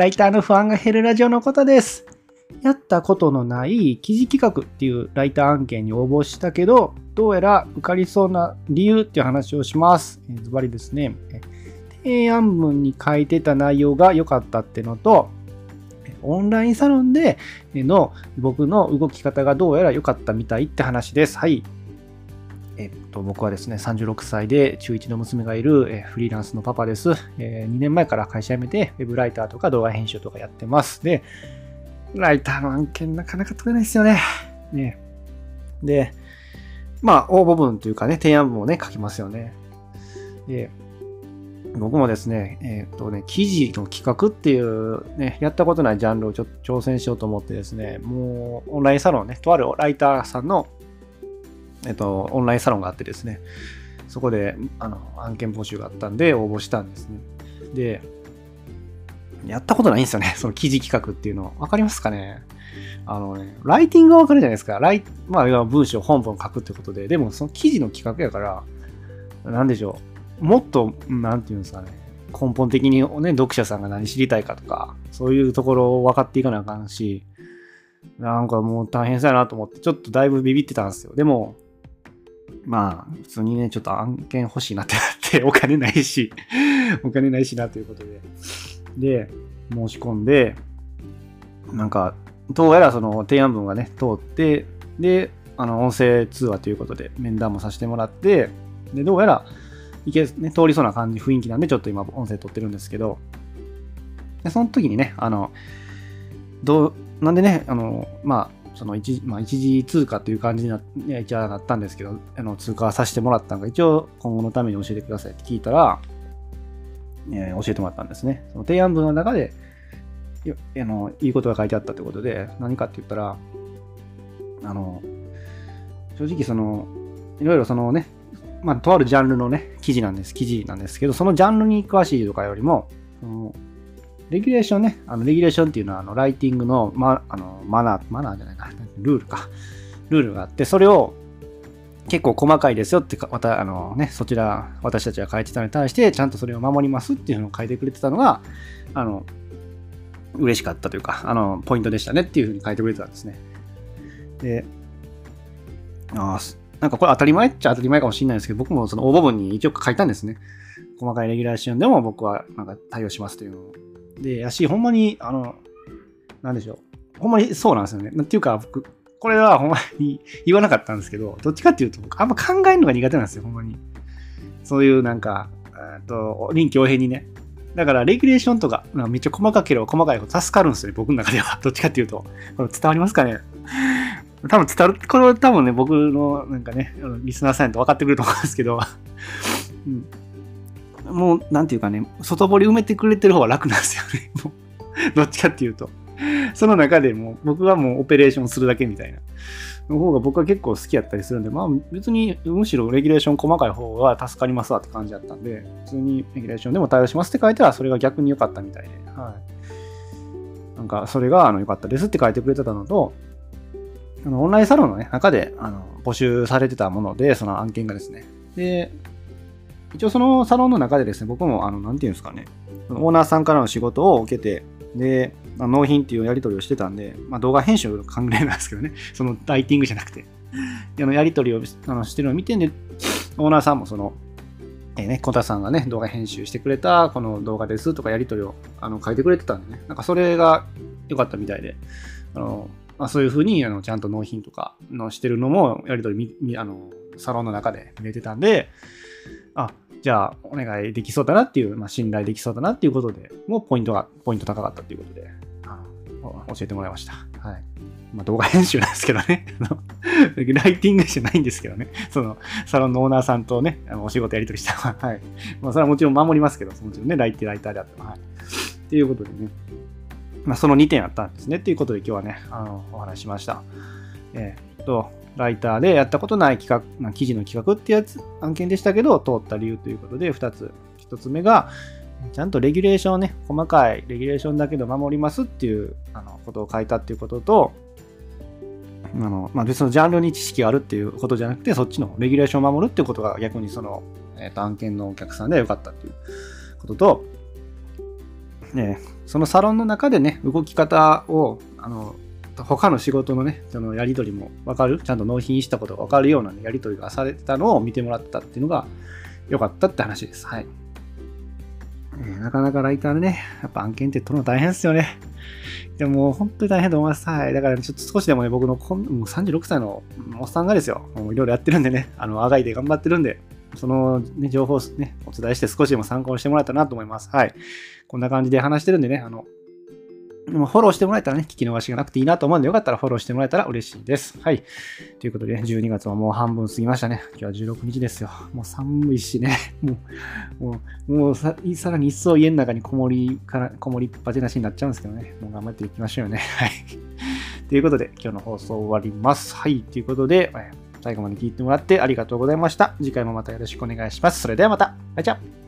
ライターの不安が減るラジオのことです。やったことのない記事企画っていうライター案件に応募したけど、どうやら受かりそうな理由っていう話をします。ズバリですね。提案文に書いてた内容が良かったってのと、オンラインサロンでの僕の動き方がどうやら良かったみたいって話です。はい。えっと、僕はですね、36歳で中1の娘がいる、えフリーランスのパパです、え2年前から会社辞めて、ウェブライターとか動画編集とかやってます。で、ライターの案件なかなか取れないですよね。ねで、まあ、応募文というかね、提案文をね、書きますよね。で、僕もですね、えっ、とね、記事の企画っていうね、やったことないジャンルをちょっと挑戦しようと思ってですね、もうオンラインサロンね、とあるライターさんの、えっ、と、オンラインサロンがあってですね、そこであの案件募集があったんで応募したんですね。で、やったことないんですよね、その記事企画っていうの。わかりますかね？あのね、ライティングはわかるじゃないですか。ライまあ、文章、本文書くってことで、でもその記事の企画やから、なんでしょう。もっと、なんていうんですかね、根本的にね、読者さんが何知りたいかとか、そういうところを分かっていかなあかんし、なんかもう大変そうやなと思って、ちょっとだいぶビビってたんですよ。でも、まあ、普通にね、ちょっと案件欲しいなってなって、お金ないし、お金ないしなということで。で、申し込んで、なんか、どうやらその提案文がね、通って、で、あの、音声通話ということで面談もさせてもらって、で、どうやら、いけ、ね、通りそうな感じ、雰囲気なんで、ちょっと今、音声撮ってるんですけど、でその時にね、あの、どう、なんでね、あの、まあ、その一,、まあ、一時通貨という感じにな,、一応なったんですけど、あの通過させてもらったのが、一応今後のために教えてくださいって聞いたら、えー、教えてもらったんですね。その提案文の中で、あのいいことが書いてあったということで、何かって言ったら、あの、正直その、いろいろそのね、まあ、とあるジャンルのね、記事なんです、記事なんですけど、そのジャンルに詳しいとかよりも、そのレギュレーションね、あのレギュレーションっていうのは、あのライティングの,、ま、あのマナー、マナーじゃないな、ルールか。ルールがあって、それを結構細かいですよって、また、あのね、そちら、私たちが書いてたのに対して、ちゃんとそれを守りますっていうのを書いてくれてたのが、あの、嬉しかったというか、あの、ポイントでしたねっていうふうに書いてくれてたんですね。で、ああ、なんかこれ当たり前っちゃ当たり前かもしれないですけど、僕もその応募文に一応書いたんですね。細かいレギュラーションでも僕はなんか対応しますというのを。で、やし、ほんまに、あの、なんでしょう。ほんまにそうなんですよね。っていうか、僕、これはほんまに言わなかったんですけど、どっちかっていうと、僕あんま考えるのが苦手なんですよ、ほんまに。そういうなんか、と臨機応変にね。だから、レギュレーションとか、めっちゃ細かければ細かいほど助かるんですよね、僕の中では。どっちかっていうと。これ伝わりますかね？多分伝わる、これは多分ね、僕のなんかね、リスナーさんと分かってくると思うんですけど、うん、もう、なんていうかね、外堀埋めてくれてる方が楽なんですよね。もうどっちかっていうと。その中でも僕はもうオペレーションするだけみたいな。の方が僕は結構好きやったりするんで、まあ別にむしろレギュレーション細かい方が助かりますわって感じだったんで、普通にレギュレーションでも対応しますって書いたらそれが逆に良かったみたいで、はい。なんかそれがあの良かったですって書いてくれてたのと、あのオンラインサロンの、ね、中であの募集されてたもので、その案件がですね。で、一応そのサロンの中でですね、僕も、あの、なんていうんですかね、オーナーさんからの仕事を受けて、で、納品っていうやり取りをしてたんで、まあ、動画編集の関連なんですけどね、そのライティングじゃなくて、あのやり取りをあのしてるのを見て、ね、オーナーさんもその、えー、ね、コタさんがね、動画編集してくれたこの動画ですとかやり取りをあの書いてくれてたんでね、なんかそれが良かったみたいで、あのまあ、そういうふうにあのちゃんと納品とかのしてるのもやり取りあのサロンの中で見れてたんで、あ、じゃあお願いできそうだなっていう、まあ、信頼できそうだなっていうことで、もうポイントが、ポイント高かったっていうことで、教えてもらいました。はい。まあ、動画編集なんですけどね。ライティングじゃないんですけどね。その、サロンのオーナーさんとね、あのお仕事やり取りしたのははい。まあ、それはもちろん守りますけど、もちろんね、ライティライターであっても、はい。っていうことでね。まあ、その2点あったんですね。っていうことで今日はね、あの、お話ししました。えー、っと、ライターでやったことない企画、まあ記事の企画ってやつ、案件でしたけど、通った理由ということで、2つ。1つ目が、ちゃんとレギュレーションね、細かいレギュレーションだけど守りますっていうあのことを書いたっていうことと、あのまあ、別のジャンルに知識があるっていうことじゃなくて、そっちのレギュレーションを守るっていうことが逆にその、えー、と案件のお客さんで良かったっていうことと、ね、そのサロンの中でね、動き方を、あの、他の仕事のね、そのやり取りも分かる、ちゃんと納品したことが分かるような、ね、やり取りがされてたのを見てもらったっていうのが良かったって話です。はい。えー、なかなかライターでね、やっぱ案件って取るの大変ですよね。でもう本当に大変と思います。はい。だから、ね、ちょっと少しでもね、僕のこんもう36歳のおっさんがですよ、もういろいろやってるんでね、あの、あがいで頑張ってるんで、その、ね、情報をね、お伝えして少しでも参考にしてもらえたなと思います。はい。こんな感じで話してるんでね、あの、フォローしてもらえたらね、聞き逃しがなくていいなと思うんで、よかったらフォローしてもらえたら嬉しいです。はい。ということで、12月はもう半分過ぎましたね。今日は16日ですよ。もう寒いしね。もう、もう、もうささらに一層家の中にこもりから、こもりっぱちなしになっちゃうんですけどね。もう頑張っていきましょうね。はい。ということで、今日の放送終わります。はい。ということで、最後まで聞いてもらってありがとうございました。次回もまたよろしくお願いします。それではまた。バイチャ